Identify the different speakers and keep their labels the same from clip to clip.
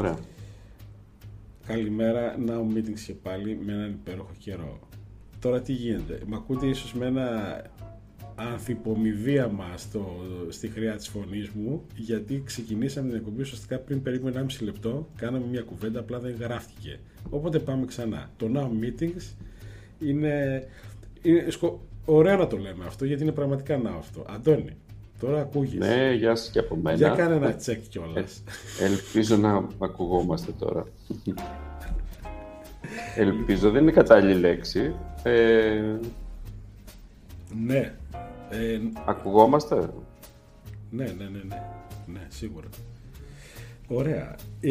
Speaker 1: Ωραία.
Speaker 2: Καλημέρα, Now Meetings και πάλι με έναν υπέροχο καιρό. Τώρα τι γίνεται, μ' ακούτε ίσως με ένα ανθυπομηδίαμα στο, στη χρειά της φωνής μου γιατί ξεκινήσαμε την εκπομπή ουσιαστικά πριν περίπου 1,5 λεπτό κάναμε μια κουβέντα απλά δεν γράφτηκε οπότε πάμε ξανά το Now Meetings είναι, είναι σκο... ωραίο να το λέμε αυτό γιατί είναι πραγματικά Now αυτό Αντώνη Τώρα ακούγεις.
Speaker 1: Ναι, γεια σας και από μένα.
Speaker 2: Για κάνε ένα τσεκ κιόλας.
Speaker 1: Ε, ελπίζω να ακουγόμαστε τώρα. ελπίζω, δεν είναι κατάλληλη λέξη. Ε,
Speaker 2: ναι.
Speaker 1: Ε, ακουγόμαστε;
Speaker 2: Ναι, ναι, ναι, ναι. Ναι, σίγουρα. Ωραία. Ε,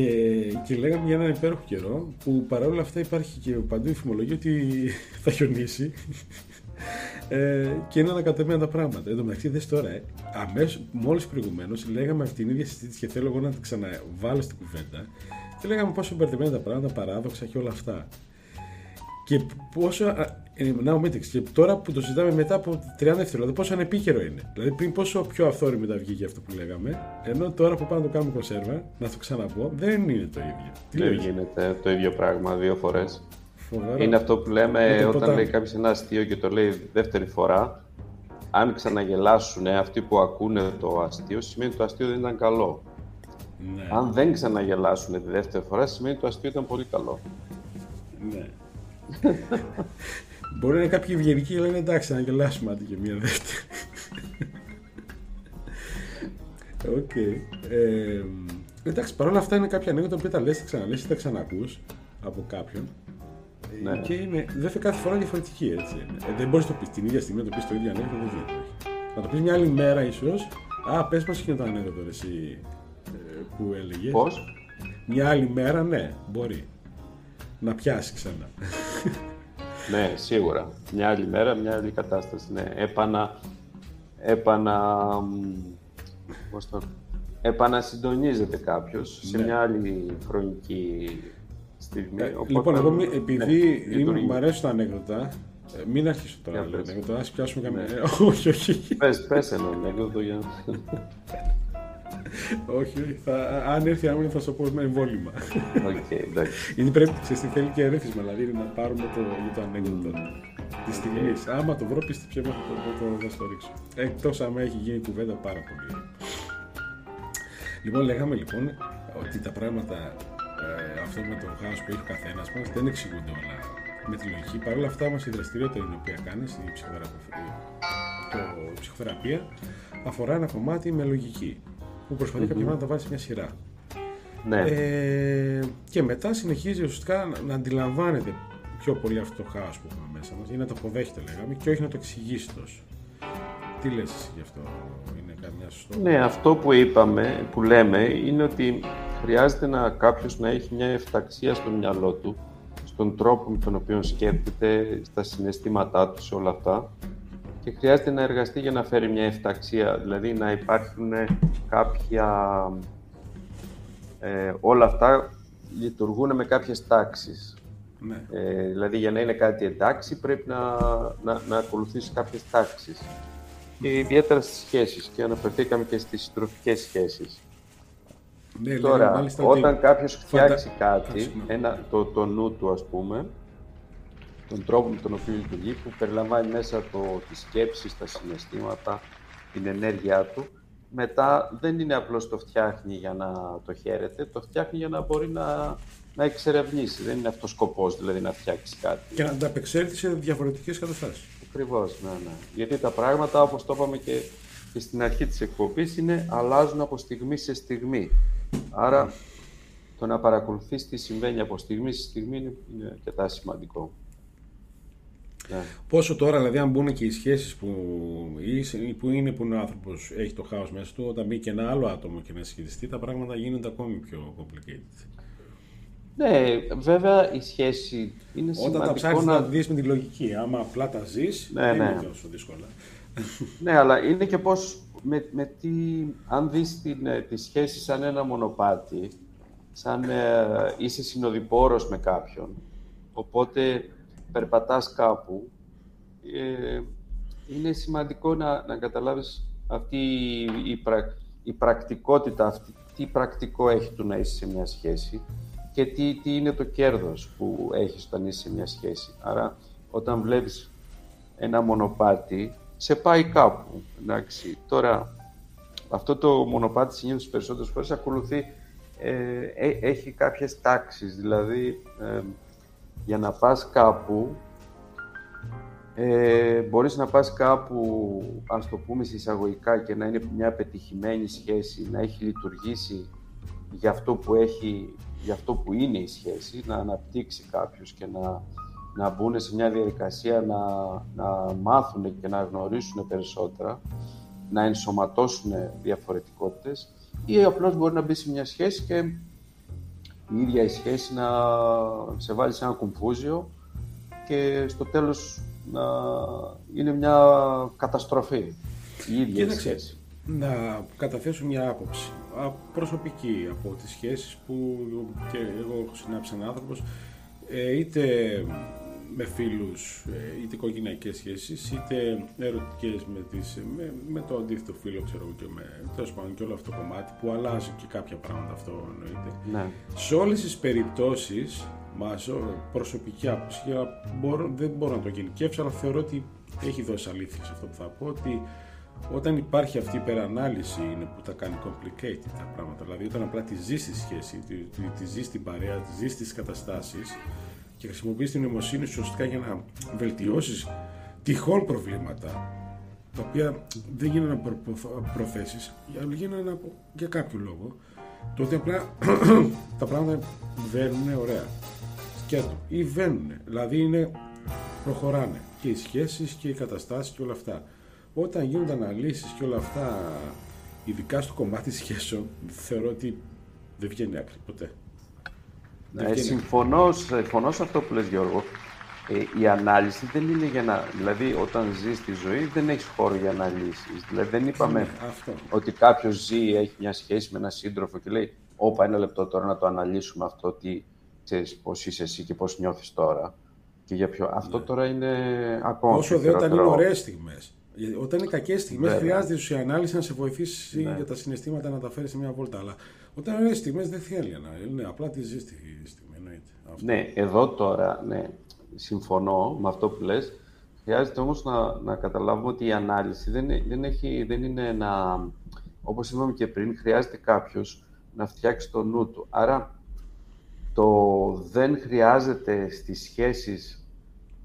Speaker 2: και λέγαμε για έναν υπέροχο καιρό που παρόλα αυτά υπάρχει και παντού η φημολογία ότι θα χιονίσει. Ε, και είναι ανακατεμένα τα πράγματα. Εν τω μεταξύ, δες τώρα, ε, αμέσως, μόλις προηγουμένως λέγαμε αυτή την ίδια συζήτηση και θέλω εγώ να την ξαναβάλω στην κουβέντα και λέγαμε πόσο μπερδεμένα τα πράγματα, παράδοξα και όλα αυτά. Και πόσο. Ε, να και τώρα που το συζητάμε μετά από 30 δευτερόλεπτα, πόσο ανεπίκαιρο είναι. Δηλαδή πριν πόσο πιο αυθόρμητα βγήκε αυτό που λέγαμε, ενώ τώρα που πάμε να το κάνουμε κονσέρβα, να το ξαναπώ, δεν είναι το ίδιο.
Speaker 1: Δεν γίνεται το ίδιο πράγμα δύο φορές. Είναι αυτό που λέμε όταν λέει κάποιος ένα αστείο και το λέει δεύτερη φορά. Αν ξαναγελάσουν αυτοί που ακούνε το αστείο, σημαίνει ότι το αστείο δεν ήταν καλό. Ναι. Αν δεν ξαναγελάσουν τη δεύτερη φορά, σημαίνει ότι το αστείο ήταν πολύ καλό.
Speaker 2: Ναι. Μπορεί να είναι κάποιοι ευγενικοί και λένε εντάξει, να γελάσουμε αντί και μία δεύτερη. Οκ. Ε, εντάξει, παρόλα αυτά είναι κάποια ανέκδοτα που τα λες, τα ξαναλές ή τα ξανακούς από κάποιον. Ναι. Και είναι, δεν κάθε φορά διαφορετική έτσι. Ε, δεν μπορείς να το πεις την ίδια στιγμή να το πεις το ίδιο ανέκδοτο, δεν γίνεται. Να το πεις μια άλλη μέρα ίσως. Α, πες μας και το ανέκδοτο εσύ ε, που έλεγες.
Speaker 1: Πώς;
Speaker 2: Μια άλλη μέρα, ναι, μπορεί. Να πιάσει ξανά.
Speaker 1: ναι, σίγουρα. Μια άλλη μέρα, μια άλλη κατάσταση. Ναι. Έπανα. Έπανα. Πώς το... Επανασυντονίζεται κάποιος σε ναι. μια άλλη χρονική στιγμή. Ε,
Speaker 2: λοιπόν, εγώ επειδή ναι, μου αρέσουν τα ανέκδοτα, ε, μην αρχίσω τώρα να λέω ανέκδοτα, ας πιάσουμε καμία... Ναι. όχι, όχι.
Speaker 1: Πες, πες ένα ανέκδοτο για
Speaker 2: όχι, θα, αν έρθει άμυνα θα σου πω με εμβόλυμα.
Speaker 1: Okay, εντάξει.
Speaker 2: Είναι πρέπει, ξέρεις, θέλει και ερέθισμα, δηλαδή να πάρουμε το, για το ανέκδοτο τη στιγμή. Άμα το βρω, πίστεψε με το, το, το, θα στο ρίξω. Εκτός άμα έχει γίνει κουβέντα πάρα πολύ. Λοιπόν, λέγαμε λοιπόν ότι τα πράγματα ε, αυτό με το χάος που έχει ο καθένας μας δεν εξηγούνται όλα με τη λογική. Παρ' όλα αυτά, όμως η δραστηριότητα την οποία κάνεις, η ψυχοθεραπεία, το, ψυχοθεραπεία αφορά ένα κομμάτι με λογική που προσπαθεί mm-hmm. κάποια να τα βάλει σε μια σειρά.
Speaker 1: Ναι.
Speaker 2: Ε, και μετά συνεχίζει ουσιαστικά να, να αντιλαμβάνεται πιο πολύ αυτό το χάος που έχουμε μέσα μας ή να το αποδέχεται, λέγαμε, και όχι να το εξηγήσει τόσο. Τι λες εσύ γι' αυτό, είναι καμιά σωστό;
Speaker 1: Ναι, αυτό που είπαμε, που λέμε, είναι ότι χρειάζεται να κάποιος να έχει μια εφταξία στο μυαλό του, στον τρόπο με τον οποίο σκέφτεται, στα συναισθήματά του, σε όλα αυτά. Και χρειάζεται να εργαστεί για να φέρει μια εφταξία, δηλαδή να υπάρχουν κάποια... Ε, όλα αυτά λειτουργούν με κάποιες τάξεις.
Speaker 2: Ναι.
Speaker 1: Ε, δηλαδή για να είναι κάτι εντάξει πρέπει να, να, να ακολουθήσει κάποιες τάξεις και ιδιαίτερα στις σχέσεις και αναφερθήκαμε και στις συντροφικές σχέσεις. Ναι, Τώρα, όταν ότι... κάποιος φτιάξει κάτι, ένα, το, το νου του ας πούμε, τον τρόπο με τον οποίο λειτουργεί, που περιλαμβάνει μέσα το, τις σκέψεις, τα συναισθήματα, την ενέργειά του, μετά δεν είναι απλώς το φτιάχνει για να το χαίρεται, το φτιάχνει για να μπορεί να, να εξερευνήσει. Δεν είναι αυτός ο σκοπός, δηλαδή να φτιάξει κάτι.
Speaker 2: Και να ανταπεξέλθει σε διαφορετικές καταστάσεις.
Speaker 1: Ακριβώς, ναι, ναι. Γιατί τα πράγματα, όπως το είπαμε και, και στην αρχή της εκπομπής, είναι αλλάζουν από στιγμή σε στιγμή. Άρα, το να παρακολουθείς τι συμβαίνει από στιγμή σε στιγμή είναι, είναι αρκετά σημαντικό.
Speaker 2: Ναι. Πόσο τώρα, δηλαδή, αν μπουν και οι σχέσεις που, που είναι που ο άνθρωπος έχει το χάος μέσα του, όταν μπει και ένα άλλο άτομο και να συσχετιστεί, τα πράγματα γίνονται ακόμη πιο complicated.
Speaker 1: Ναι, βέβαια η σχέση είναι σημαντικό
Speaker 2: Όταν τα ψάχνεις να... να δεις με τη λογική, άμα απλά τα ζεις,
Speaker 1: ναι, δεν
Speaker 2: ναι. είναι τόσο δύσκολα.
Speaker 1: ναι, αλλά είναι και πώς, με, με τι, αν δεις την, ε, τη σχέση σαν ένα μονοπάτι, σαν ε, είσαι συνοδοιπόρος με κάποιον, οπότε περπατάς κάπου, ε, είναι σημαντικό να, να καταλάβεις αυτή η, η, η πρακτικότητα αυτή τι πρακτικό έχει το να είσαι σε μια σχέση και τι, τι είναι το κέρδος που έχεις όταν είσαι σε μια σχέση. Άρα, όταν βλέπεις ένα μονοπάτι, σε πάει κάπου. Εντάξει. Τώρα, αυτό το μονοπάτι συνήθως περισσότερες φορές ακολουθεί, ε, ε, έχει κάποιες τάξεις. Δηλαδή, ε, για να πας κάπου, ε, μπορείς να πας κάπου, ας το πούμε εισαγωγικά, και να είναι μια πετυχημένη σχέση, να έχει λειτουργήσει για αυτό που, έχει, για αυτό που είναι η σχέση, να αναπτύξει κάποιος και να, να μπουν σε μια διαδικασία να, να μάθουν και να γνωρίσουν περισσότερα, να ενσωματώσουν διαφορετικότητες ή απλώς μπορεί να μπει σε μια σχέση και η ίδια η σχέση να σε βάλει σε ένα κουμφούζιο και στο τέλος να είναι μια καταστροφή η ίδια η σχέση.
Speaker 2: Να καταθέσω μια άποψη προσωπική από τις σχέσεις που και εγώ έχω συνάψει έναν άνθρωπος ε, είτε με φίλους, ε, είτε οικογενειακές σχέσεις, είτε ερωτικές με, τις, με, με το αντίθετο φίλο, ξέρω και με τέλος πάντων και όλο αυτό το κομμάτι που αλλάζει και κάποια πράγματα αυτό εννοείται. Ναι. Σε όλες τις περιπτώσεις, μας, προσωπική άποψη, δεν μπορώ να το γενικεύσω, αλλά θεωρώ ότι έχει δώσει αλήθεια σε αυτό που θα πω, ότι όταν υπάρχει αυτή η υπερανάλυση είναι που τα κάνει complicated τα πράγματα. Δηλαδή όταν απλά τη ζεις στη σχέση, τη, τη, τη ζεις στην παρέα, τη ζεις στις καταστάσεις και χρησιμοποιείς την νοημοσύνη σου ουσιαστικά για να βελτιώσεις τυχόν προβλήματα τα οποία δεν γίνανε από προθέσεις, γίνανε για κάποιο λόγο, τότε απλά τα πράγματα βαίνουν ωραία. Σκέτο. Ή βαίνουν. Δηλαδή είναι, προχωράνε και οι σχέσεις και οι καταστάσεις και όλα αυτά όταν γίνονται αναλύσεις και όλα αυτά, ειδικά στο κομμάτι σχέσεων, θεωρώ ότι δεν βγαίνει άκρη ποτέ.
Speaker 1: Ναι, συμφωνώ, συμφωνώ σε αυτό που λες Γιώργο. Ε, η ανάλυση δεν είναι για να... Δηλαδή, όταν ζεις τη ζωή, δεν έχεις χώρο για αναλύσεις. Δηλαδή, δεν είπαμε ναι, ότι κάποιος ζει, έχει μια σχέση με έναν σύντροφο και λέει «Όπα, ένα λεπτό τώρα να το αναλύσουμε αυτό, τι, ξέρεις, πώς είσαι εσύ και πώς νιώθεις τώρα». Και για ποιο... Αυτό ναι. τώρα είναι ακόμα
Speaker 2: Όσο δεν όταν είναι ωραίες στιγμές. Όταν είναι κακές στιγμές, χρειάζεται η ανάλυση να σε βοηθήσει ναι. για τα συναισθήματα να τα φέρεις σε μια βόλτα. Αλλά όταν είναι στιγμές, δεν θέλει να είναι. Απλά τη ζεις τη στιγμή. Εννοείται.
Speaker 1: Ναι, εδώ τώρα, ναι, συμφωνώ με αυτό που λες. Χρειάζεται όμως να, να καταλάβουμε ότι η ανάλυση δεν, δεν, έχει, δεν είναι ένα... Όπως είπαμε και πριν, χρειάζεται κάποιος να φτιάξει το νου του. Άρα, το δεν χρειάζεται στις σχέσεις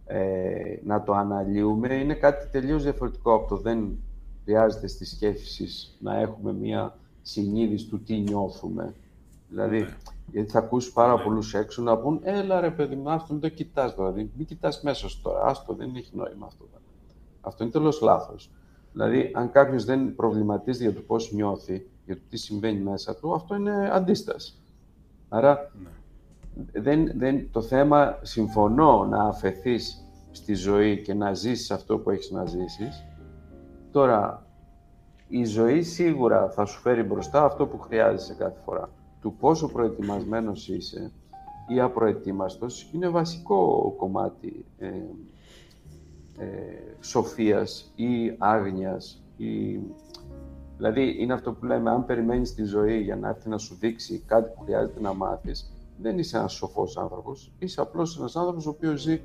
Speaker 1: ε, να το αναλύουμε είναι κάτι τελείως διαφορετικό από το δεν χρειάζεται στις σκέψεις να έχουμε μία συνείδηση του τι νιώθουμε. Δηλαδή, ναι. γιατί θα ακούσει πάρα ναι. πολλούς έξω να πούν «Έλα ρε παιδί μου, αυτό μην το κοιτάς δηλαδή, μην κοιτάς μέσα σου τώρα, άστο, δεν έχει νόημα αυτό». Αυτό είναι τελώς λάθος. Δηλαδή, αν κάποιος δεν προβληματίζει για το πώς νιώθει, για το τι συμβαίνει μέσα του, αυτό είναι αντίσταση. Άρα, ναι δεν, δεν, το θέμα, συμφωνώ να αφαιθείς στη ζωή και να ζήσεις αυτό που έχεις να ζήσεις. Τώρα, η ζωή σίγουρα θα σου φέρει μπροστά αυτό που χρειάζεσαι κάθε φορά. Του πόσο προετοιμασμένος είσαι ή απροετοίμαστος είναι βασικό κομμάτι ε, ε, σοφίας ή άγνοιας. Ή... Δηλαδή, είναι αυτό που λέμε, αν περιμένεις τη ζωή για να έρθει να σου δείξει κάτι που χρειάζεται να μάθεις, δεν είσαι ένας σοφός άνθρωπος. Είσαι απλώς ένας άνθρωπος ο οποίος ζει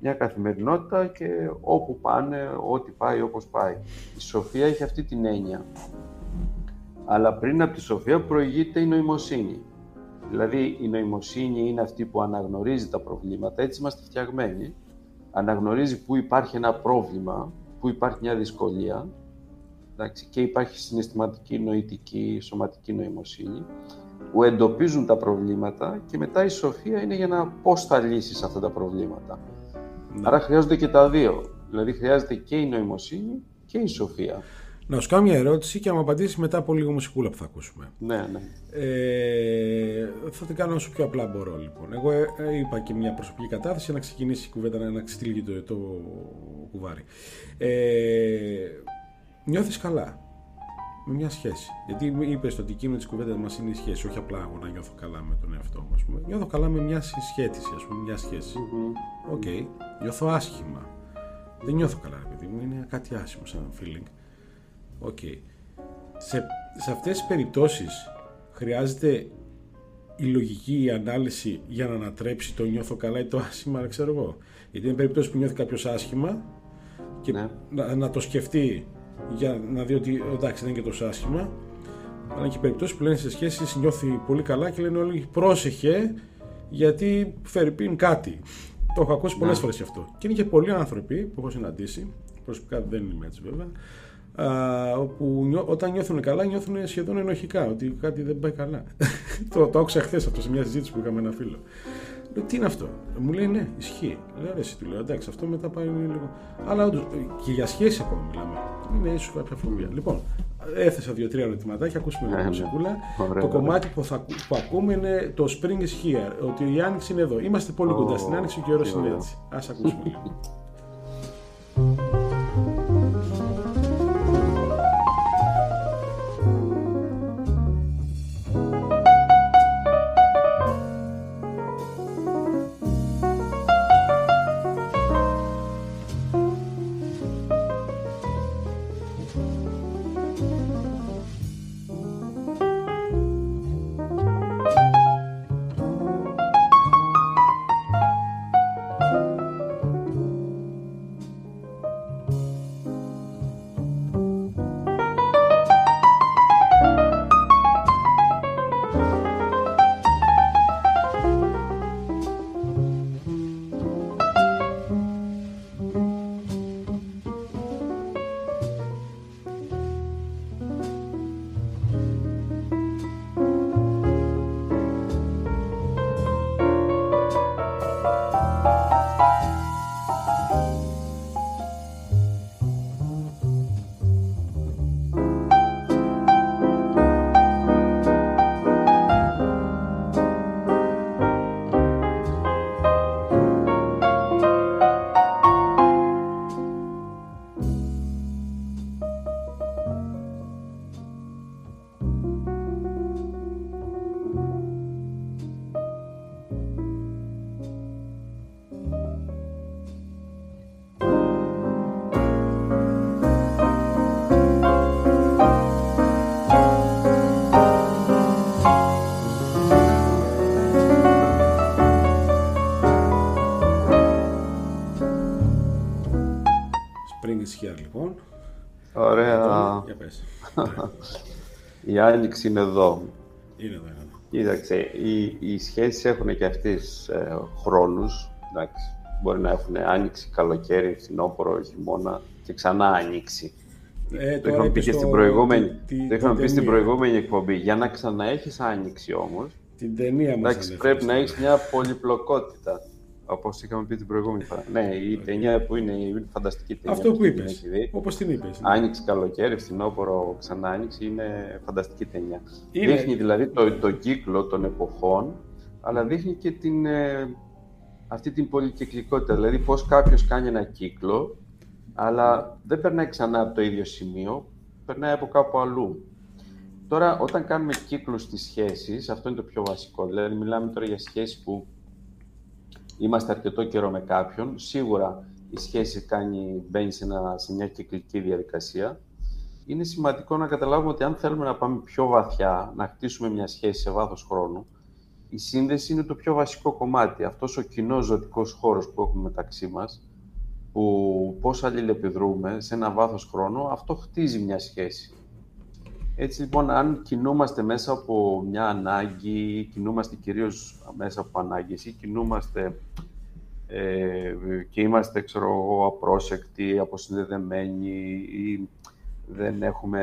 Speaker 1: μια καθημερινότητα και όπου πάνε, ό,τι πάει, όπως πάει. Η σοφία έχει αυτή την έννοια. Αλλά πριν από τη σοφία προηγείται η νοημοσύνη. Δηλαδή η νοημοσύνη είναι αυτή που αναγνωρίζει τα προβλήματα, έτσι είμαστε φτιαγμένοι. Αναγνωρίζει που υπάρχει ένα πρόβλημα, που υπάρχει μια δυσκολία εντάξει, και υπάρχει συναισθηματική, νοητική, σωματική νοημοσύνη που εντοπίζουν τα προβλήματα και μετά η σοφία είναι για να πώς θα λύσεις αυτά τα προβλήματα. Ναι. Άρα χρειάζονται και τα δύο. Δηλαδή χρειάζεται και η νοημοσύνη και η σοφία.
Speaker 2: Να σου κάνω μια ερώτηση και να μου απαντήσεις μετά από λίγο μουσικούλα που θα ακούσουμε.
Speaker 1: Ναι, ναι.
Speaker 2: Ε, θα την κάνω όσο πιο απλά μπορώ λοιπόν. Εγώ ε, είπα και μια προσωπική κατάθεση να ξεκινήσει η κουβέντα να ξετυλίξει το, το κουβάρι. Ε, νιώθεις καλά; Με μια σχέση. Γιατί είπες το αντικείμενο της κουβέντας μας είναι η σχέση, όχι απλά εγώ να νιώθω καλά με τον εαυτό μου. πούμε. Νιώθω καλά με μια συσχέτιση, ας πούμε, μια σχέση. OK. Okay. Νιώθω άσχημα. Δεν νιώθω καλά, παιδί μου, είναι κάτι άσχημο σαν feeling. OK. Okay. Σε, σε αυτές τις περιπτώσεις χρειάζεται η λογική, η ανάλυση για να ανατρέψει το νιώθω καλά ή το άσχημα, ξέρω εγώ. Γιατί είναι περίπτωση που νιώθει κάποιος άσχημα και ναι. να, να, το σκεφτεί για να δει ότι εντάξει δεν είναι και τόσο άσχημα. Αλλά και περιπτώσει που λένε σε σχέσει νιώθει πολύ καλά και λένε όλοι πρόσεχε γιατί φέρει πίν κάτι. Το έχω ακούσει πολλές ναι. φορές αυτό. Και είναι και πολλοί άνθρωποι που έχω συναντήσει, προσωπικά δεν είμαι έτσι βέβαια, όπου όταν νιώθουν καλά νιώθουν σχεδόν ενοχικά ότι κάτι δεν πάει καλά. το, το άκουσα χθες αυτό σε μια συζήτηση που είχαμε ένα φίλο. Λέω, τι είναι αυτό; Μου λέει ναι, ισχύει. Λέω εσύ του λέω εντάξει, αυτό μετά πάει λίγο. Αλλά όντως και για σχέση ακόμα μιλάμε. Είναι ίσως κάποια φοβία. Λοιπόν, έθεσα δύο-τρία ερωτηματάκια, ακούσουμε λίγο μουσικούλα. Το κομμάτι που, θα, που ακούμε είναι το Spring is here, ότι η άνοιξη είναι εδώ. Είμαστε πολύ κοντά στην άνοιξη, ο καιρό είναι έτσι. Α ακούσουμε λίγο.
Speaker 1: η άνοιξη είναι εδώ.
Speaker 2: Είναι εδώ.
Speaker 1: Κοίταξε, οι, οι σχέσεις έχουν και αυτές ε, χρόνους. Εντάξει, μπορεί να έχουν άνοιξη, καλοκαίρι, φθινόπωρο, χειμώνα και ξανά άνοιξη. Ε, το είχαμε πει και στην προηγούμενη, το πει στην προηγούμενη εκπομπή. Για να ξαναέχεις άνοιξη όμως,
Speaker 2: την ταινία μας
Speaker 1: εντάξει, πρέπει να έχεις μια πολυπλοκότητα. Όπως είχαμε πει την προηγούμενη φορά. Ναι, η okay. ταινία που είναι η φανταστική ταινία.
Speaker 2: Αυτό που είπες. Όπως την είπες. Ναι.
Speaker 1: Άνοιξη, καλοκαίρι, φθινόπωρο, ξανά άνοιξη είναι φανταστική ταινία. Είναι... Δείχνει δηλαδή το, το κύκλο των εποχών, αλλά δείχνει και την, ε, αυτή την πολυκυκλικότητα. Δηλαδή πώς κάποιος κάνει ένα κύκλο, αλλά δεν περνάει ξανά από το ίδιο σημείο, περνάει από κάπου αλλού. Τώρα, όταν κάνουμε κύκλους στις σχέσεις, αυτό είναι το πιο βασικό. Δηλαδή, μιλάμε τώρα για σχέσεις που είμαστε αρκετό καιρό με κάποιον, σίγουρα η σχέση κάνει, μπαίνει σε, ένα, σε μια κυκλική διαδικασία. Είναι σημαντικό να καταλάβουμε ότι αν θέλουμε να πάμε πιο βαθιά, να χτίσουμε μια σχέση σε βάθος χρόνου, η σύνδεση είναι το πιο βασικό κομμάτι. Αυτός ο κοινός ζωτικός χώρος που έχουμε μεταξύ μας, που πώς αλληλεπιδρούμε σε ένα βάθος χρόνου, αυτό χτίζει μια σχέση. Έτσι λοιπόν, αν κινούμαστε μέσα από μια ανάγκη, κινούμαστε κυρίως μέσα από ανάγκες ή κινούμαστε ε, και είμαστε, ξέρω εγώ, απρόσεκτοι, αποσυνδεδεμένοι ή δεν έχουμε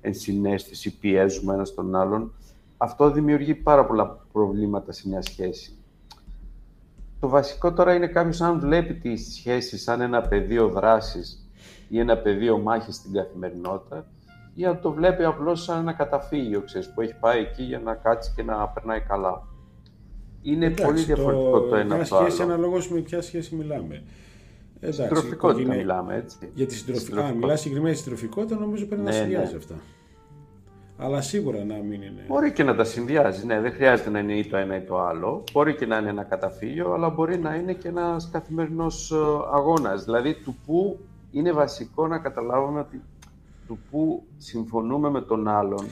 Speaker 1: ενσυναίσθηση, πιέζουμε ένας τον άλλον, αυτό δημιουργεί πάρα πολλά προβλήματα σε μια σχέση. Το βασικό τώρα είναι κάποιος αν βλέπει τη σχέση σαν ένα πεδίο δράσης ή ένα πεδίο μάχης στην καθημερινότητα, ή αν το βλέπει απλώς σαν ένα καταφύγιο, ξέρεις, που έχει πάει εκεί για να κάτσει και να περνάει καλά. Είναι Εντάξει, πολύ διαφορετικό το, το ένα από το
Speaker 2: άλλο. σχέση αναλόγως με ποια σχέση μιλάμε.
Speaker 1: Εντάξει, συντροφικότητα μιλάμε, έτσι.
Speaker 2: Για τη συντροφικότητα. Αν μιλάς συγκεκριμένα συντροφικότητα, νομίζω πρέπει να ναι, συνδυάζει ναι. αυτά. Αλλά σίγουρα να μην είναι.
Speaker 1: Μπορεί και να τα συνδυάζει. Ναι, δεν χρειάζεται να είναι ή το ένα ή το άλλο. Μπορεί και να είναι ένα καταφύγιο, αλλά μπορεί να είναι και ένας καθημερινός ε, αγώνας. Δηλαδή, του που είναι βασικό να καταλάβουμε ότι του που συμφωνούμε με τον άλλον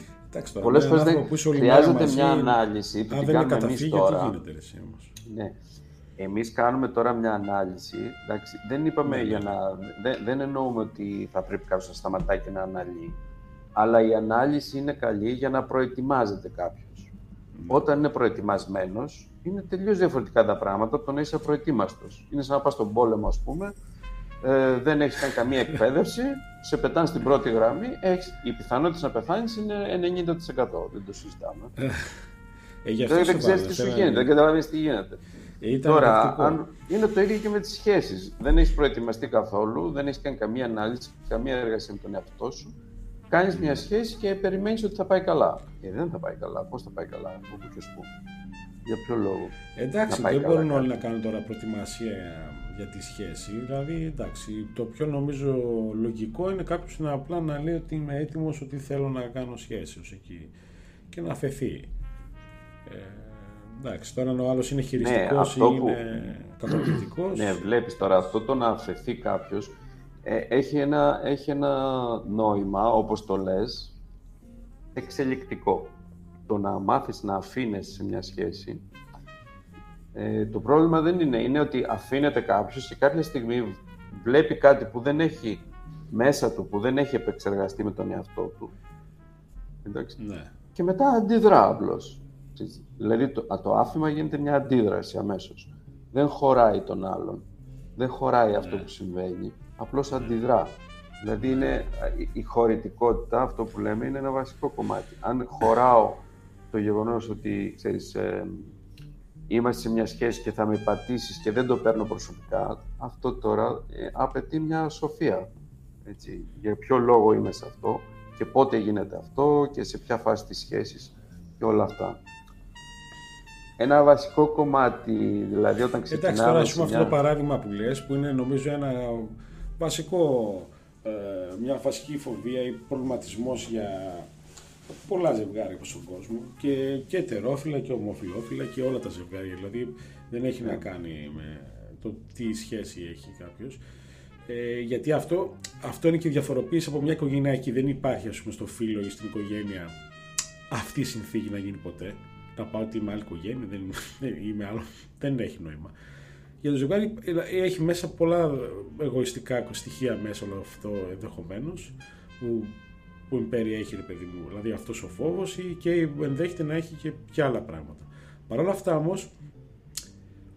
Speaker 1: Πολλές φορές δεν χρειάζεται μια ανάλυση που την κάνουμε εμείς τώρα.
Speaker 2: γίνεται, εσύ, όμως;
Speaker 1: Ναι. Εμείς κάνουμε τώρα μια ανάλυση. Εντάξει, δεν είπαμε ναι, για ναι. να... Δεν, δεν εννοούμε ότι θα πρέπει κάποιος να σταματάει και να αναλύει. Αλλά η ανάλυση είναι καλή για να προετοιμάζεται κάποιος. Ναι. Όταν είναι προετοιμασμένος, είναι τελείως διαφορετικά τα πράγματα από το να είσαι απροετοίμαστος. Είναι σαν να πας στον πόλεμο, ας πούμε, ε, δεν έχεις κάνει καμία εκπαίδευση, σε πετάνε στην πρώτη γραμμή, έχεις, οι πιθανότητε να πεθάνεις είναι 90%. Δεν το συζητάμε.
Speaker 2: Ε, δεν
Speaker 1: δεν ξέρεις τι σου γίνεται, δεν καταλαβαίνεις τι γίνεται.
Speaker 2: Ε,
Speaker 1: Τώρα, αν, είναι το ίδιο και με τις σχέσεις. Δεν έχεις προετοιμαστεί καθόλου, δεν έχεις κάνει καμία ανάλυση, καμία εργασία με τον εαυτό σου. Κάνεις μια σχέση και περιμένεις ότι θα πάει καλά. Ε, δεν θα πάει καλά. Πώς θα πάει καλά, από πού και πού. Για ποιο λόγο;
Speaker 2: Εντάξει, δεν μπορούν όλοι να κάνουν τώρα προετοιμασία για τη σχέση. Δηλαδή, εντάξει, το πιο νομίζω λογικό είναι κάποιος να απλά να λέει ότι είμαι έτοιμος, ότι θέλω να κάνω σχέση εκεί και να αφαιθεί. Ε, εντάξει, τώρα αν ο άλλος είναι χειριστικός ναι, ή είναι καταπληκτικός.
Speaker 1: Ναι, βλέπεις τώρα αυτό το να αφαιθεί κάποιος ε, έχει, ένα, έχει ένα νόημα, όπως το λες, εξελικτικό. Το να μάθεις να αφήνεσαι σε μια σχέση ε, το πρόβλημα δεν είναι, είναι ότι αφήνεται κάποιος και κάποια στιγμή βλέπει κάτι που δεν έχει μέσα του, που δεν έχει επεξεργαστεί με τον εαυτό του. Εντάξει.
Speaker 2: Ναι.
Speaker 1: Και μετά αντιδρά απλώς. Δηλαδή το, το άφημα γίνεται μια αντίδραση αμέσως. Δεν χωράει τον άλλον. Δεν χωράει αυτό ναι. που συμβαίνει. Απλώς αντιδρά. Δηλαδή είναι, η χωρητικότητα, αυτό που λέμε, είναι ένα βασικό κομμάτι. Αν χωράω το γεγονός ότι, ξέρεις, ε, είμαστε σε μια σχέση και θα με πατήσεις και δεν το παίρνω προσωπικά, αυτό τώρα ε, απαιτεί μια σοφία. Έτσι. Για ποιο λόγο είμαι σε αυτό και πότε γίνεται αυτό και σε ποια φάση της σχέσης και όλα αυτά. Ένα βασικό κομμάτι, δηλαδή όταν ξεκινάμε...
Speaker 2: Εντάξει, τώρα ας αυτό το παράδειγμα που λες, που είναι νομίζω ένα βασικό, ε, μια βασική φοβία ή προβληματισμός για πολλά ζευγάρια από τον κόσμο και, και τερόφιλα και ομοφιλόφιλα και όλα τα ζευγάρια. Δηλαδή δεν έχει να ναι. κάνει με το τι σχέση έχει κάποιος. Ε, γιατί αυτό, αυτό είναι και διαφοροποίηση από μια οικογένεια Δεν υπάρχει, ας πούμε, στο φίλο ή στην οικογένεια αυτή η συνθήκη να γίνει ποτέ. Να πάω ότι είμαι άλλη οικογένεια, δεν, είμαι άλλο, δεν έχει νόημα. Για το ζευγάρι ε, έχει μέσα πολλά εγωιστικά στοιχεία μέσα όλο αυτό ενδεχομένως που που περιέχει ρε παιδί μου. Δηλαδή αυτός ο φόβος και ενδέχεται να έχει και, και άλλα πράγματα. Παρ' όλα αυτά όμως,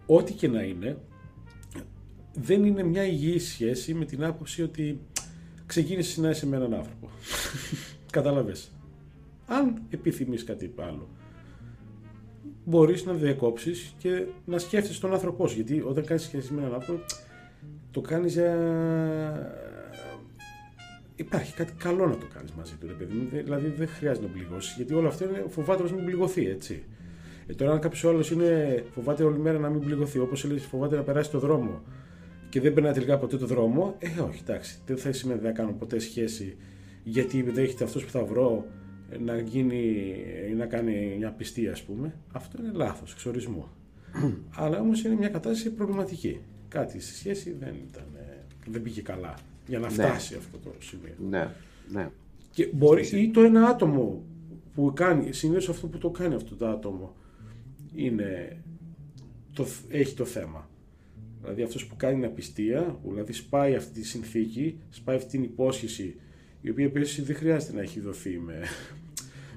Speaker 2: ό,τι και να είναι, δεν είναι μια υγιής σχέση με την άποψη ότι ξεκίνησες να είσαι με έναν άνθρωπο. Κατάλαβες. Αν επιθυμείς κάτι άλλο, μπορείς να διακόψεις και να σκέφτεσαι τον άνθρωπό σου. Γιατί όταν κάνεις σχέση με έναν άνθρωπο, το κάνεις για υπάρχει κάτι καλό να το κάνεις μαζί του, ρε παιδί μου. Δηλαδή δεν χρειάζεται να πληγώσεις, γιατί όλο αυτό είναι φοβάται να μην πληγωθεί, έτσι. Ε, τώρα, αν κάποιος άλλος είναι φοβάται όλη μέρα να μην πληγωθεί, όπως λέει, φοβάται να περάσει το δρόμο και δεν περνάει τελικά ποτέ το δρόμο, ε, όχι, εντάξει, δεν θα σημαίνει να κάνω ποτέ σχέση γιατί δέχεται αυτός που θα βρω να γίνει ή να κάνει μια πιστή, ας πούμε. Αυτό είναι λάθος, εξορισμό. Αλλά όμως είναι μια κατάσταση προβληματική. Κάτι στη σχέση δεν, ήταν, δεν πήγε καλά για να ναι. φτάσει αυτό το σημείο.
Speaker 1: Ναι, ναι.
Speaker 2: Και μπορεί, ή το ένα άτομο που κάνει, συνήθως αυτό που το κάνει αυτό το άτομο είναι, το, έχει το θέμα. Δηλαδή αυτός που κάνει την απιστία, που δηλαδή σπάει αυτή τη συνθήκη, σπάει αυτή την υπόσχεση, η οποία επίση δεν χρειάζεται να έχει δοθεί με,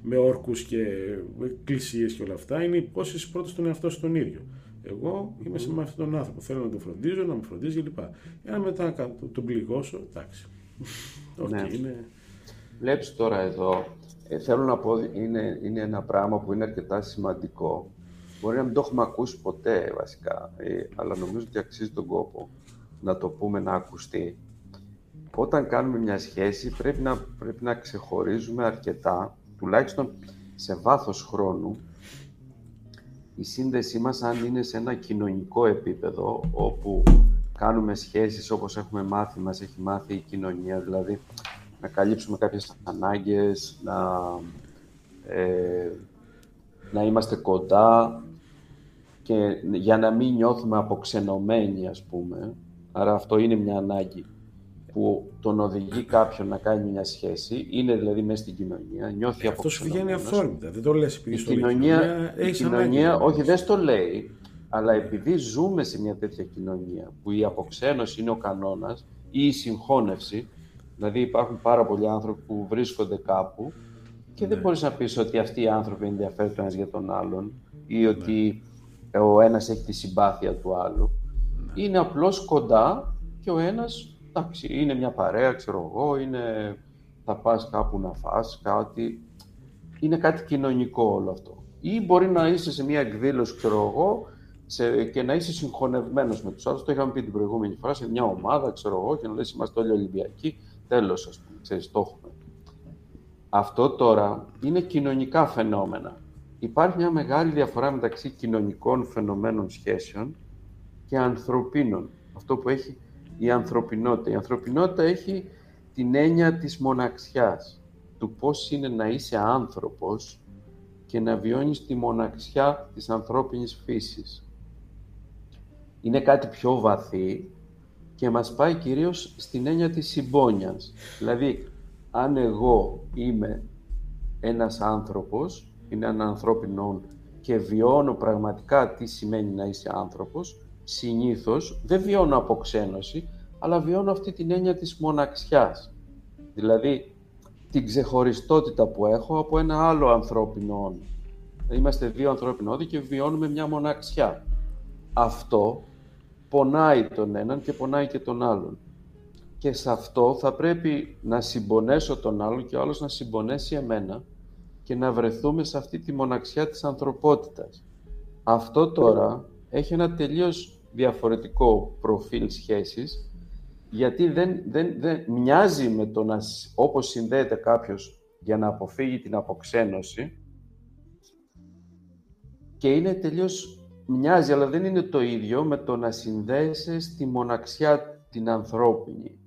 Speaker 2: με όρκους και εκκλησίες και όλα αυτά, είναι η υπόσχεση πρώτα στον εαυτό σου τον ίδιο. Εγώ είμαι σε με αυτόν τον άνθρωπο. Θέλω να τον φροντίζω, να με φροντίζει κλπ. Εάν μετά τον πληγώσω, εντάξει.
Speaker 1: ναι. είναι... Βλέπεις τώρα εδώ, ε, θέλω να πω, είναι, είναι ένα πράγμα που είναι αρκετά σημαντικό. Μπορεί να μην το έχουμε ακούσει ποτέ βασικά, ε, αλλά νομίζω ότι αξίζει τον κόπο να το πούμε, να ακουστεί. Όταν κάνουμε μια σχέση πρέπει να, πρέπει να ξεχωρίζουμε αρκετά, τουλάχιστον σε βάθος χρόνου, η σύνδεσή μας αν είναι σε ένα κοινωνικό επίπεδο όπου κάνουμε σχέσεις όπως έχουμε μάθει, μας έχει μάθει η κοινωνία, δηλαδή να καλύψουμε κάποιες ανάγκες, να, ε, να είμαστε κοντά και για να μην νιώθουμε αποξενωμένοι, ας πούμε. Άρα αυτό είναι μια ανάγκη. Που τον οδηγεί κάποιον να κάνει μια σχέση, είναι δηλαδή μέσα στην κοινωνία, νιώθει από
Speaker 2: Αυτό σου βγαίνει αυθόρμητα, δεν το λες επειδή
Speaker 1: η κοινωνία, η κοινωνία όχι δεν στο λέει, αλλά επειδή ζούμε σε μια τέτοια κοινωνία που η αποξένωση είναι ο κανόνας ή η συγχώνευση, δηλαδή υπάρχουν πάρα πολλοί άνθρωποι που βρίσκονται κάπου και δεν ναι. μπορείς να πεις ότι αυτοί οι άνθρωποι ενδιαφέρουν ένας για τον άλλον ή ναι. ότι ο ένας έχει τη συμπάθεια του άλλου. Ναι. Είναι απλώς κοντά και ο ένας, εντάξει, είναι μια παρέα, ξέρω εγώ, είναι, θα πας κάπου να φας κάτι. Είναι κάτι κοινωνικό όλο αυτό. Ή μπορεί να είσαι σε μια εκδήλωση, ξέρω εγώ, σε, και να είσαι συγχωνευμένος με τους άλλους. Το είχαμε πει την προηγούμενη φορά σε μια ομάδα, ξέρω εγώ, και να λες είμαστε όλοι Ολυμπιακοί. Τέλος, ας πούμε, ξέρεις, το έχουμε. Αυτό τώρα είναι κοινωνικά φαινόμενα. Υπάρχει μια μεγάλη διαφορά μεταξύ κοινωνικών φαινομένων σχέσεων και ανθρωπίνων. Αυτό που έχει η ανθρωπινότητα. Η ανθρωπινότητα έχει την έννοια της μοναξιάς, του πώς είναι να είσαι άνθρωπος και να βιώνεις τη μοναξιά της ανθρώπινης φύσης. Είναι κάτι πιο βαθύ και μας πάει κυρίως στην έννοια της συμπόνιας. Δηλαδή, αν εγώ είμαι ένας άνθρωπος, είναι ένα ανθρώπινο και βιώνω πραγματικά τι σημαίνει να είσαι άνθρωπος, συνήθως δεν βιώνω αποξένωση, αλλά βιώνω αυτή την έννοια της μοναξιάς. Δηλαδή, την ξεχωριστότητα που έχω από ένα άλλο ανθρώπινο όνο. Είμαστε δύο ανθρώπινοι όνοι και βιώνουμε μια μοναξιά. Αυτό πονάει τον έναν και πονάει και τον άλλον και σε αυτό θα πρέπει να συμπονέσω τον άλλον και ο άλλος να συμπονέσει εμένα και να βρεθούμε σε αυτή τη μοναξιά της ανθρωπότητας. Αυτό τώρα έχει ένα τελείως διαφορετικό προφίλ σχέσης, γιατί δεν, δεν, δεν μοιάζει με το να, όπως συνδέεται κάποιος για να αποφύγει την αποξένωση και είναι τελείως, μοιάζει, αλλά δεν είναι το ίδιο με το να συνδέεσαι στη μοναξιά την ανθρώπινη.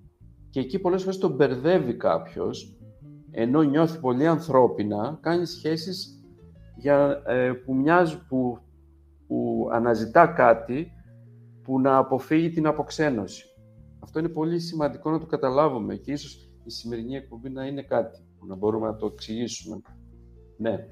Speaker 1: Και εκεί πολλές φορές τον μπερδεύει κάποιος, ενώ νιώθει πολύ ανθρώπινα, κάνει σχέσεις για, ε, που, μοιάζει, που, που αναζητά κάτι που να αποφύγει την αποξένωση. Αυτό είναι πολύ σημαντικό να το καταλάβουμε και ίσως η σημερινή εκπομπή να είναι κάτι που να μπορούμε να το εξηγήσουμε. Ναι.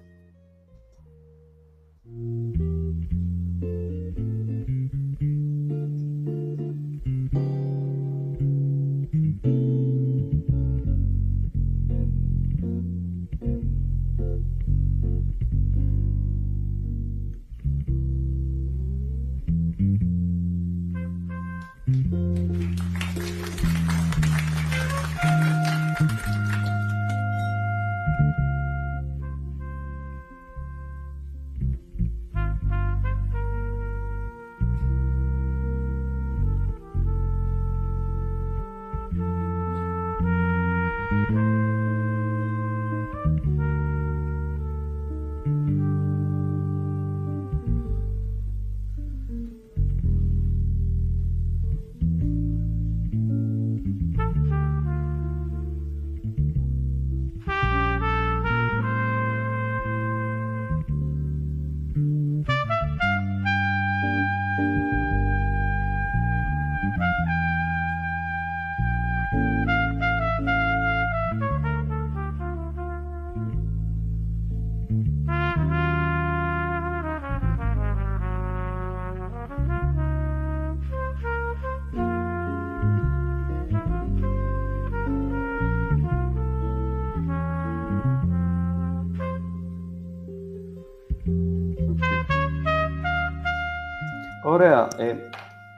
Speaker 1: Ωραία. Ε,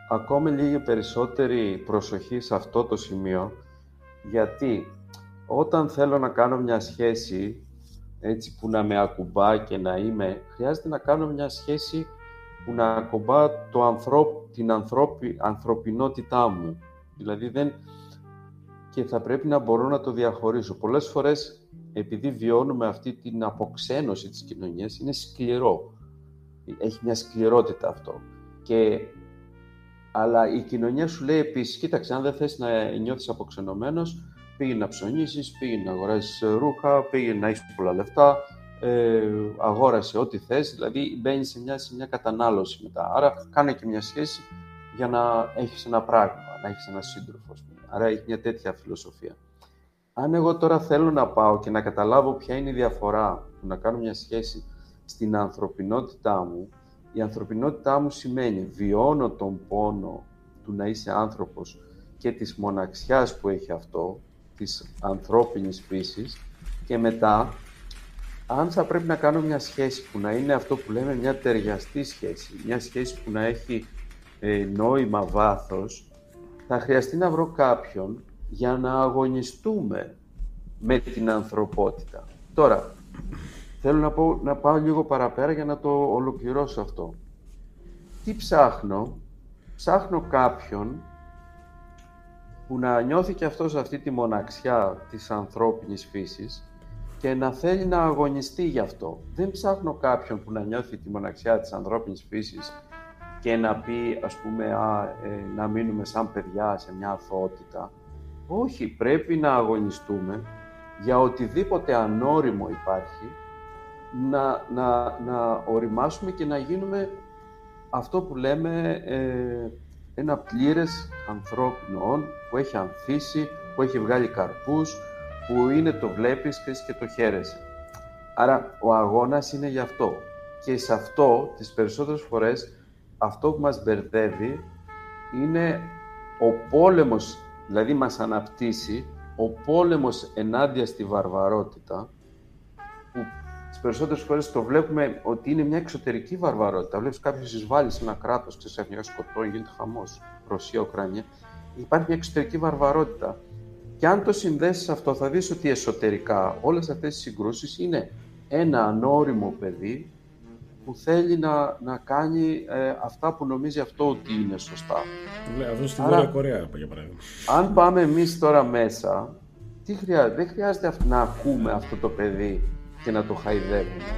Speaker 1: ακόμη λίγη περισσότερη προσοχή σε αυτό το σημείο, γιατί όταν θέλω να κάνω μια σχέση έτσι που να με ακουμπά και να είμαι, χρειάζεται να κάνω μια σχέση που να ακουμπά το ανθρώπ, την ανθρώπι, ανθρωπινότητά μου. Δηλαδή δεν... Και θα πρέπει να μπορώ να το διαχωρίσω. Πολλές φορές, επειδή βιώνουμε αυτή την αποξένωση της κοινωνίας, είναι σκληρό. Έχει μια σκληρότητα αυτό. Και, αλλά η κοινωνία σου λέει επίσης, κοίταξε, αν δεν θες να νιώθεις αποξενωμένος, πήγαινε να ψωνίσεις, πήγαινε να αγοράσεις ρούχα, πήγαινε να έχεις πολλά λεφτά, ε, αγόρασε ό,τι θες, δηλαδή μπαίνεις σε μια, σε μια κατανάλωση μετά. Άρα κάνε και μια σχέση για να έχεις ένα πράγμα, να έχεις ένα σύντροφο. Άρα έχει μια τέτοια φιλοσοφία. Αν εγώ τώρα θέλω να πάω και να καταλάβω ποια είναι η διαφορά του να κάνω μια σχέση στην ανθρωπινότητά μου, η ανθρωπινότητά μου σημαίνει βιώνω τον πόνο του να είσαι άνθρωπος και της μοναξιάς που έχει αυτό, της ανθρώπινης φύσης και μετά αν θα πρέπει να κάνω μια σχέση που να είναι αυτό που λέμε μια ταιριαστή σχέση, μια σχέση που να έχει ε, νόημα βάθος, θα χρειαστεί να βρω κάποιον για να αγωνιστούμε με την ανθρωπότητα. Τώρα, θέλω να, πω, να πάω λίγο παραπέρα για να το ολοκληρώσω αυτό. Τι ψάχνω, ψάχνω κάποιον που να νιώθει και αυτός αυτή τη μοναξιά της ανθρώπινης φύσης και να θέλει να αγωνιστεί γι' αυτό. Δεν ψάχνω κάποιον που να νιώθει τη μοναξιά της ανθρώπινης φύσης και να πει, ας πούμε, α, ε, να μείνουμε σαν παιδιά σε μια αθωότητα. Όχι, πρέπει να αγωνιστούμε για οτιδήποτε ανώριμο υπάρχει, να, να, να οριμάσουμε και να γίνουμε αυτό που λέμε ε, ένα πλήρες ανθρώπινο που έχει ανθίσει, που έχει βγάλει καρπούς, που είναι το βλέπεις και το χαίρεσαι. Άρα ο αγώνας είναι γι' αυτό. Και σε αυτό τις περισσότερες φορές αυτό που μας μπερδεύει είναι ο πόλεμος, δηλαδή μας αναπτύσσει ο πόλεμος ενάντια στη βαρβαρότητα, που τις περισσότερες φορές το βλέπουμε ότι είναι μια εξωτερική βαρβαρότητα. Βλέπεις κάποιος εισβάλλεις σε ένα κράτος, ξαφνικά σκοτώνει, γίνεται χαμός, Ρωσία, Ουκρανία. Υπάρχει μια εξωτερική βαρβαρότητα. Και αν το συνδέσεις αυτό, θα δεις ότι εσωτερικά όλες αυτές οι συγκρούσεις είναι ένα ανώριμο παιδί που θέλει να, να κάνει ε, αυτά που νομίζει αυτό ότι είναι σωστά.
Speaker 2: Ναι, αυτό στη Βόρεια Κορέα, για παράδειγμα.
Speaker 1: Αν πάμε εμείς τώρα μέσα, τι χρειάζεται, δεν χρειάζεται να ακούμε αυτό το παιδί και να το χαϊδεύουμε,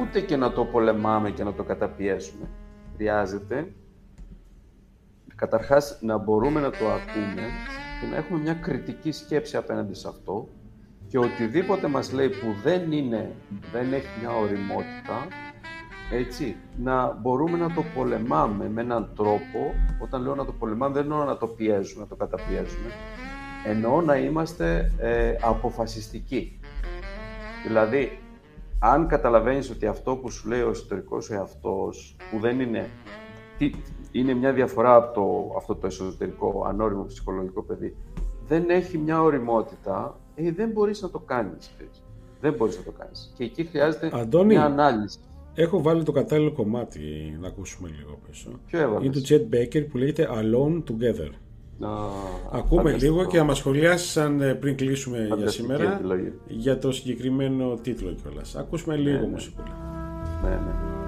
Speaker 1: ούτε και να το πολεμάμε και να το καταπιέσουμε. Χρειάζεται καταρχάς να μπορούμε να το ακούμε και να έχουμε μια κριτική σκέψη απέναντι σε αυτό και οτιδήποτε μας λέει που δεν είναι, δεν έχει μια οριμότητα, έτσι, να μπορούμε να το πολεμάμε με έναν τρόπο, όταν λέω να το πολεμάμε δεν εννοώ να το πιέζουμε, να το καταπιέζουμε, εννοώ να είμαστε ε, αποφασιστικοί. Δηλαδή, αν καταλαβαίνεις ότι αυτό που σου λέει ο εσωτερικός εαυτός, που δεν είναι, τι, είναι μια διαφορά από το, αυτό το εσωτερικό ανώριμο ψυχολογικό παιδί, δεν έχει μια οριμότητα, ε, δεν μπορείς να το κάνεις. Δεν μπορείς να το κάνεις. Και εκεί χρειάζεται μια ανάλυση.
Speaker 2: Έχω βάλει το κατάλληλο κομμάτι να ακούσουμε λίγο πίσω.
Speaker 1: Ποιο έβαλες;
Speaker 2: Είναι του Chet Baker που λέγεται Alone Together. Ακούμε λίγο και να μας σχολιάσεις αν ε, πριν κλείσουμε για σήμερα για το συγκεκριμένο τίτλο κιόλας. Ακούσουμε λίγο ναι, μουσική.
Speaker 1: Ναι, ναι.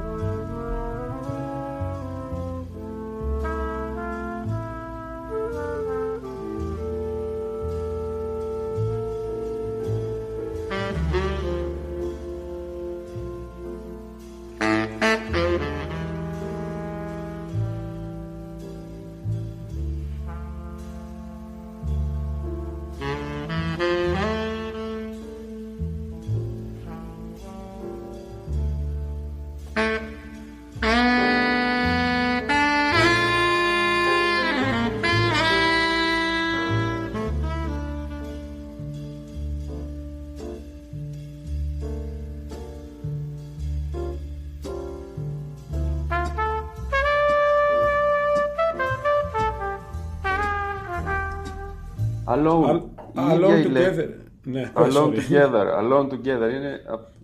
Speaker 1: Alone,
Speaker 2: alone together.
Speaker 1: Ναι, alone together. Alone together. Είναι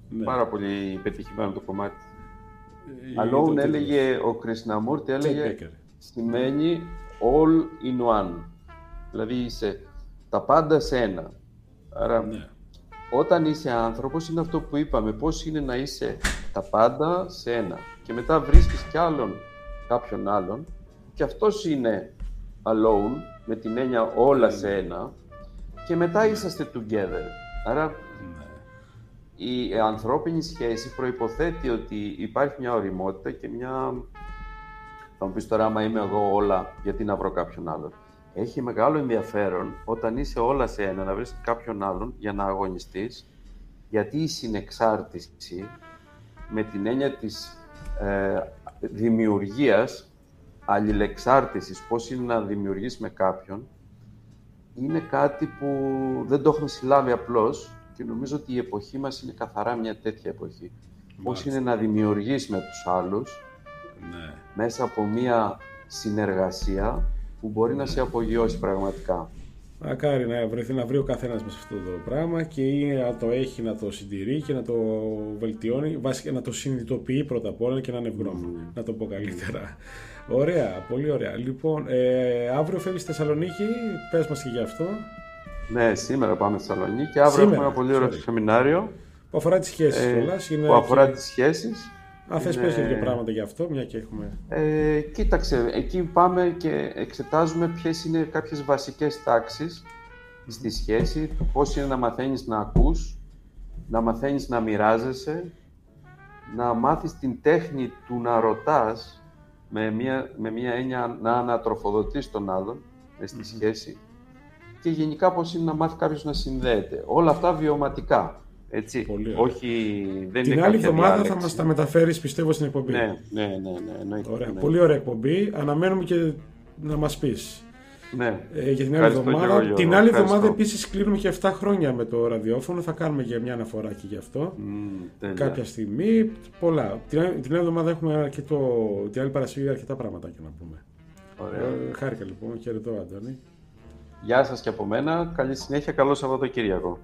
Speaker 1: ναι. πάρα πολύ πετυχημένο το κομμάτι. Ε, alone έλεγε ο Κρυσναμούρτη, έλεγε σημαίνει all in one. Δηλαδή είσαι τα πάντα σε ένα. Άρα ναι. όταν είσαι άνθρωπος είναι αυτό που είπαμε, πώς είναι να είσαι τα πάντα σε ένα. Και μετά βρίσκεις κι άλλον, κάποιον άλλον και αυτός είναι alone, με την έννοια όλα σε ένα, και μετά είσαστε together. Άρα ναι. η ανθρώπινη σχέση προϋποθέτει ότι υπάρχει μια οριμότητα και μια... Θα μου πεις τώρα, άμα είμαι εγώ όλα, γιατί να βρω κάποιον άλλον. Έχει μεγάλο ενδιαφέρον όταν είσαι όλα σε ένα, να βρεις κάποιον άλλον για να αγωνιστείς, γιατί η συνεξάρτηση με την έννοια της ε, δημιουργίας αλληλεξάρτησης, πώς είναι να δημιουργείς με κάποιον, είναι κάτι που δεν το έχουμε συλλάβει απλώς και νομίζω ότι η εποχή μας είναι καθαρά μια τέτοια εποχή. Πώς είναι να δημιουργείς με τους άλλους ναι. μέσα από μια συνεργασία που μπορεί να σε απογειώσει πραγματικά.
Speaker 2: Μακάρι να βρεθεί να βρει ο καθένας μας αυτό το πράγμα και ή να το έχει να το συντηρεί και να το βελτιώνει, βασικά να το συνειδητοποιεί πρώτα απ' όλα και να είναι ευγνώμων. Να το πω καλύτερα. Ωραία, πολύ ωραία. Λοιπόν, ε, αύριο φεύγεις στη Θεσσαλονίκη, πες μας και γι' αυτό.
Speaker 1: Ναι, σήμερα πάμε στη Θεσσαλονίκη. Αύριο σήμερα, έχουμε ένα πολύ ωραίο σεμινάριο.
Speaker 2: Που αφορά τις σχέσεις
Speaker 1: ε, Που αφορά και... τις σχέσεις.
Speaker 2: Αν θες πες δύο πράγματα γι' αυτό, μια και έχουμε...
Speaker 1: Ε, κοίταξε, εκεί πάμε και εξετάζουμε ποιες είναι κάποιες βασικές τάξεις στη σχέση, πώς είναι να μαθαίνεις να ακούς, να μαθαίνεις να μοιράζεσαι, να μάθεις την τέχνη του να ρωτάς με μια, με μια έννοια να ανατροφοδοτείς τον άλλον στη σχέση και γενικά πώς είναι να μάθει κάποιος να συνδέεται. Όλα αυτά βιωματικά. Έτσι. Πολύ Όχι, δεν
Speaker 2: Την
Speaker 1: είναι
Speaker 2: άλλη εβδομάδα θα μας τα μεταφέρεις, πιστεύω, στην εκπομπή.
Speaker 1: Ναι, ναι, ναι. ναι,
Speaker 2: ωραία. Ναι. Πολύ ωραία εκπομπή. Αναμένουμε και να μας πεις.
Speaker 1: Ναι.
Speaker 2: Ε, για την άλλη εβδομάδα. την άλλη εβδομάδα επίσης κλείνουμε και 7 χρόνια με το ραδιόφωνο. Θα κάνουμε για μια αναφορά και γι' αυτό.
Speaker 1: Mm,
Speaker 2: Κάποια στιγμή. Πολλά. Την, την άλλη εβδομάδα έχουμε αρκετό, την άλλη Παρασκευή αρκετά πράγματα και να πούμε.
Speaker 1: Ωραία.
Speaker 2: Ε, χάρηκα λοιπόν. Χαιρετώ, Αντώνη.
Speaker 1: Γεια σας και από μένα. Καλή συνέχεια. Καλό Σαββατοκύριακο.